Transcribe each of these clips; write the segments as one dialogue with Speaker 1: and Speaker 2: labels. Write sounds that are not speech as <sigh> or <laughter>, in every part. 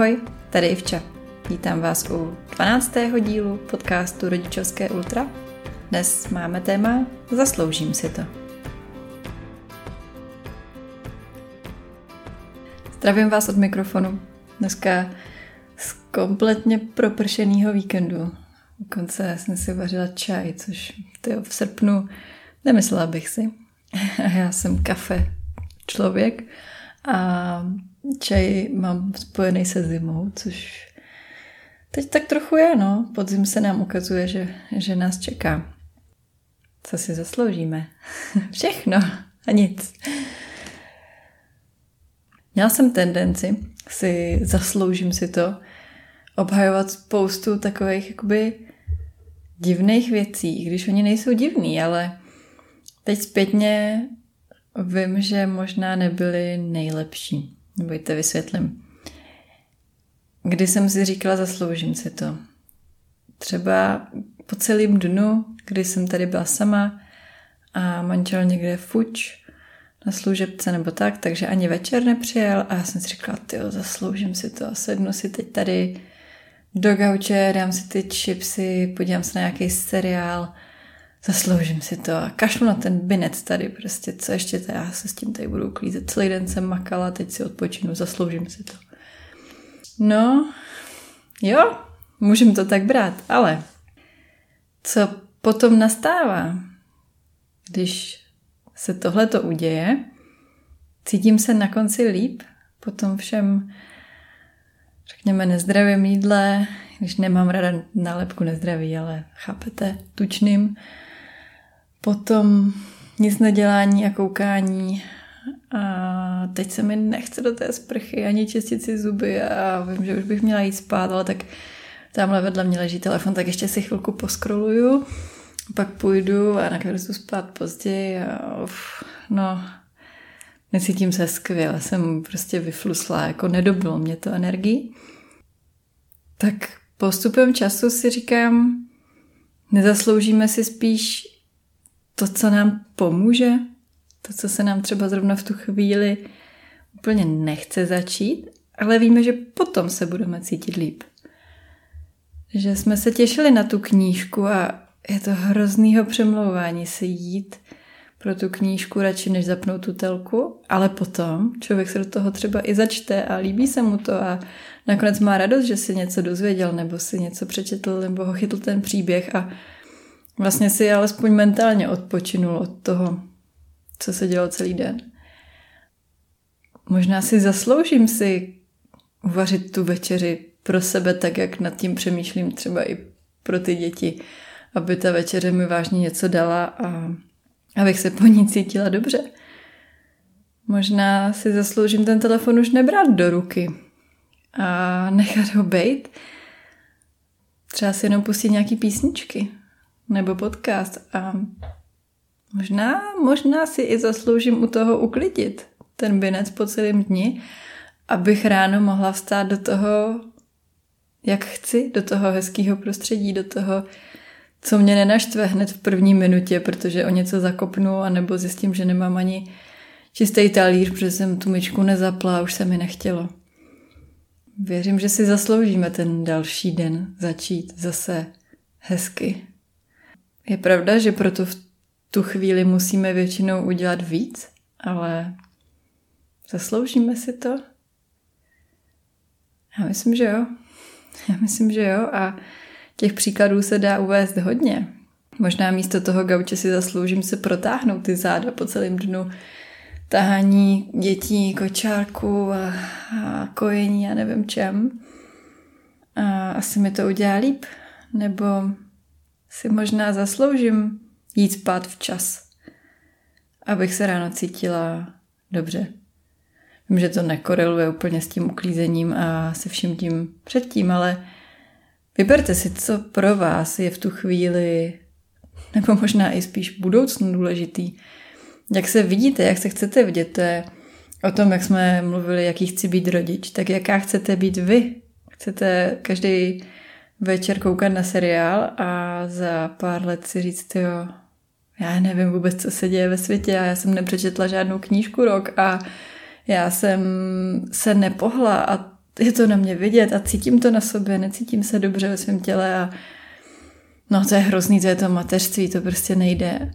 Speaker 1: Ahoj, tady Ivča. Vítám vás u 12. dílu podcastu Rodičovské ultra. Dnes máme téma Zasloužím si to. Zdravím vás od mikrofonu. Dneska z kompletně propršeného víkendu. Dokonce jsem si vařila čaj, což tyjo, v srpnu nemyslela bych si. <laughs> Já jsem kafe člověk a čaj mám spojený se zimou, což teď tak trochu je, no. Podzim se nám ukazuje, že, že nás čeká. Co si zasloužíme? <laughs> Všechno a nic. Měla jsem tendenci si, zasloužím si to, obhajovat spoustu takových jakoby divných věcí, když oni nejsou divný, ale teď zpětně vím, že možná nebyly nejlepší. Nebojte, vysvětlím. Kdy jsem si říkala, zasloužím si to. Třeba po celém dnu, kdy jsem tady byla sama a manžel někde fuč na služebce nebo tak, takže ani večer nepřijel a já jsem si říkala, ty zasloužím si to, sednu si teď tady do gauče, dám si ty chipsy, podívám se na nějaký seriál, zasloužím si to a kašlu na ten binec tady prostě, co ještě to, já se s tím tady budu uklízet. Celý den jsem makala, teď si odpočinu, zasloužím si to. No, jo, můžeme to tak brát, ale co potom nastává, když se tohle to uděje, cítím se na konci líp po tom všem, řekněme, nezdravém jídle, když nemám ráda nálepku nezdraví, ale chápete, tučným, potom nic nedělání a koukání a teď se mi nechce do té sprchy ani čistit si zuby a vím, že už bych měla jít spát, ale tak tamhle vedle mě leží telefon, tak ještě si chvilku poskroluju, pak půjdu a nakonec jdu spát později a uf, no, necítím se skvěle, jsem prostě vyflusla, jako nedobylo mě to energii. Tak postupem času si říkám, nezasloužíme si spíš to, co nám pomůže, to, co se nám třeba zrovna v tu chvíli úplně nechce začít, ale víme, že potom se budeme cítit líp. Že jsme se těšili na tu knížku a je to hroznýho přemlouvání si jít pro tu knížku radši, než zapnout tu telku, ale potom člověk se do toho třeba i začte a líbí se mu to a nakonec má radost, že si něco dozvěděl nebo si něco přečetl nebo ho chytl ten příběh a vlastně si alespoň mentálně odpočinul od toho, co se dělo celý den. Možná si zasloužím si uvařit tu večeři pro sebe tak, jak nad tím přemýšlím třeba i pro ty děti, aby ta večeře mi vážně něco dala a abych se po ní cítila dobře. Možná si zasloužím ten telefon už nebrat do ruky a nechat ho být. Třeba si jenom pustit nějaký písničky nebo podcast a možná, možná si i zasloužím u toho uklidit ten binec po celém dni, abych ráno mohla vstát do toho, jak chci, do toho hezkého prostředí, do toho, co mě nenaštve hned v první minutě, protože o něco zakopnu, anebo zjistím, že nemám ani čistý talíř, protože jsem tu myčku nezapla a už se mi nechtělo. Věřím, že si zasloužíme ten další den začít zase hezky. Je pravda, že proto v tu chvíli musíme většinou udělat víc, ale zasloužíme si to? Já myslím, že jo. Já myslím, že jo a těch příkladů se dá uvést hodně. Možná místo toho gauče si zasloužím se protáhnout ty záda po celém dnu, tahání dětí, kočárku a, a kojení a nevím čem. A asi mi to udělá líp. Nebo si možná zasloužím jít spát včas, abych se ráno cítila dobře. Vím, že to nekoreluje úplně s tím uklízením a se vším tím předtím, ale vyberte si, co pro vás je v tu chvíli, nebo možná i spíš budoucnu důležitý. Jak se vidíte, jak se chcete vidět, to je o tom, jak jsme mluvili, jaký chci být rodič, tak jaká chcete být vy. Chcete každý večer koukat na seriál a za pár let si říct, jo, já nevím vůbec, co se děje ve světě a já jsem nepřečetla žádnou knížku rok a já jsem se nepohla a je to na mě vidět a cítím to na sobě, necítím se dobře ve svém těle a no to je hrozný, to je to mateřství, to prostě nejde.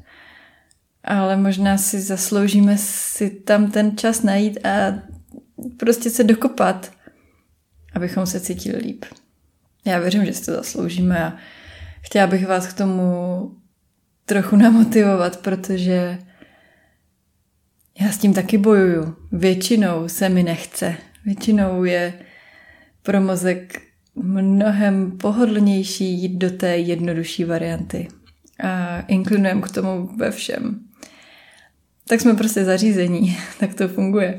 Speaker 1: Ale možná si zasloužíme si tam ten čas najít a prostě se dokopat, abychom se cítili líp. Já věřím, že si to zasloužíme a chtěla bych vás k tomu trochu namotivovat, protože já s tím taky bojuju. Většinou se mi nechce. Většinou je pro mozek mnohem pohodlnější jít do té jednodušší varianty. A inklinujeme k tomu ve všem. Tak jsme prostě zařízení, <laughs> tak to funguje.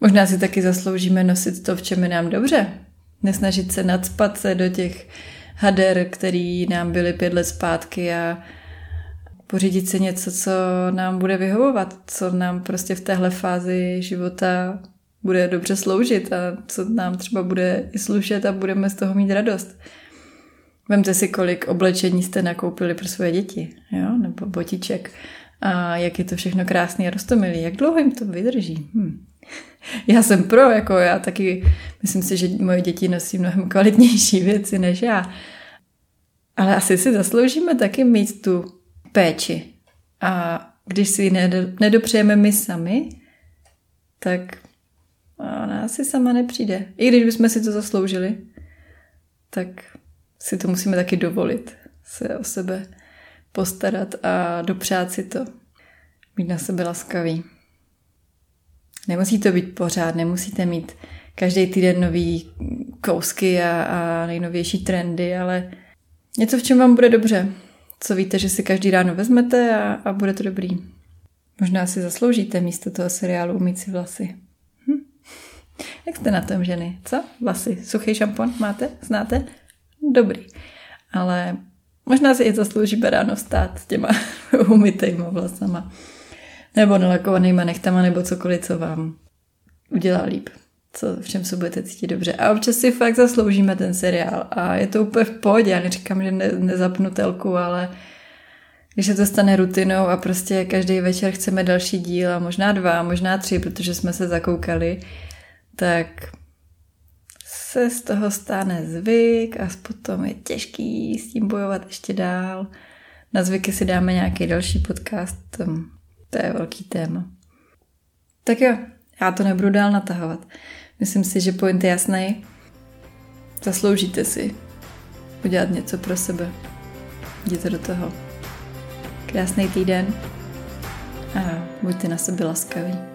Speaker 1: Možná si taky zasloužíme nosit to, v čem je nám dobře. Nesnažit se nadspat se do těch hader, který nám byly pět let zpátky a pořídit si něco, co nám bude vyhovovat, co nám prostě v téhle fázi života bude dobře sloužit a co nám třeba bude i slušet a budeme z toho mít radost. Vemte si, kolik oblečení jste nakoupili pro svoje děti, jo? nebo botiček a jak je to všechno krásný a rostomilý. Jak dlouho jim to vydrží? Hm. <laughs> Já jsem pro, jako já taky myslím si, že moje děti nosí mnohem kvalitnější věci než já. Ale asi si zasloužíme taky mít tu péči. A když si ji nedopřejeme my sami, tak ona asi sama nepřijde. I když bychom si to zasloužili, tak si to musíme taky dovolit. Se o sebe postarat a dopřát si to. Být na sebe laskavý. Nemusí to být pořád, nemusíte mít každý týden nový kousky a, a nejnovější trendy, ale něco, v čem vám bude dobře. Co víte, že si každý ráno vezmete a, a bude to dobrý. Možná si zasloužíte místo toho seriálu umít si vlasy. Hm. Jak jste na tom, ženy? Co? Vlasy. Suchý šampon máte? Znáte? Dobrý. Ale možná si i zaslouží ráno stát s těma <laughs> umytejma vlasama. Nebo nalakovanýma nechtama, nebo cokoliv, co vám udělá líp. Co, v čem se budete cítit dobře. A občas si fakt zasloužíme ten seriál. A je to úplně v pohodě. Já neříkám, že ne, nezapnu telku, ale když se to stane rutinou a prostě každý večer chceme další díl a možná dva, možná tři, protože jsme se zakoukali, tak se z toho stane zvyk a potom je těžký s tím bojovat ještě dál. Na zvyky si dáme nějaký další podcast, to je velký téma. Tak jo, já to nebudu dál natahovat. Myslím si, že point je jasný. Zasloužíte si udělat něco pro sebe. Jděte do toho. Krásný týden a buďte na sebe laskaví.